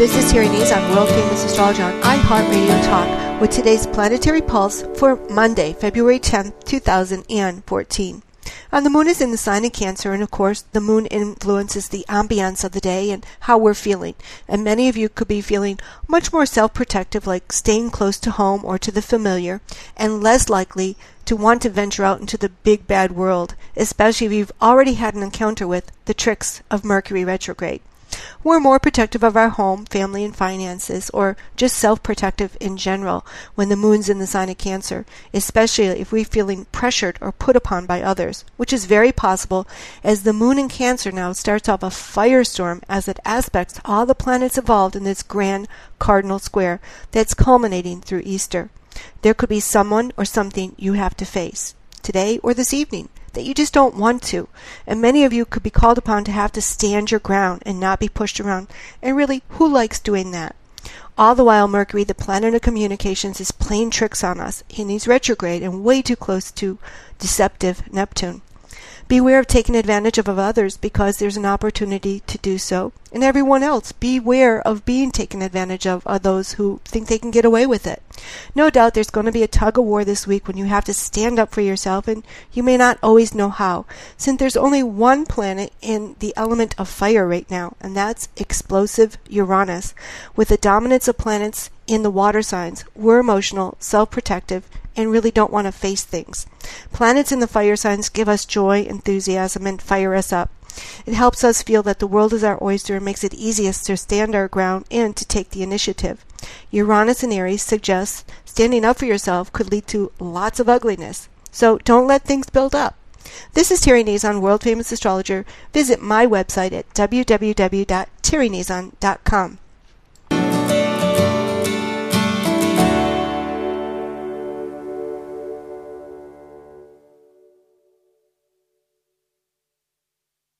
This is Terry Nazon on World Famous Astrology on iHeartRadio Talk with today's planetary pulse for Monday, February 10th, 2014. And the moon is in the sign of Cancer, and of course, the moon influences the ambience of the day and how we're feeling. And many of you could be feeling much more self protective, like staying close to home or to the familiar, and less likely to want to venture out into the big bad world, especially if you've already had an encounter with the tricks of Mercury retrograde. We're more protective of our home, family, and finances, or just self protective in general when the moon's in the sign of Cancer, especially if we're feeling pressured or put upon by others, which is very possible as the moon in Cancer now starts off a firestorm as it aspects all the planets involved in this grand cardinal square that's culminating through Easter. There could be someone or something you have to face today or this evening that you just don't want to. And many of you could be called upon to have to stand your ground and not be pushed around. And really, who likes doing that? All the while, Mercury, the planet of communications, is playing tricks on us, and he's retrograde and way too close to deceptive Neptune. Beware of taking advantage of others because there's an opportunity to do so. And everyone else, beware of being taken advantage of by those who think they can get away with it. No doubt there's going to be a tug of war this week when you have to stand up for yourself, and you may not always know how, since there's only one planet in the element of fire right now, and that's explosive Uranus. With the dominance of planets in the water signs, we're emotional, self protective, and really don't want to face things. Planets in the fire signs give us joy, enthusiasm, and fire us up. It helps us feel that the world is our oyster and makes it easiest to stand our ground and to take the initiative. Uranus in Aries suggests standing up for yourself could lead to lots of ugliness. So don't let things build up. This is Terry Nazon, world famous astrologer. Visit my website at www.terrynazon.com.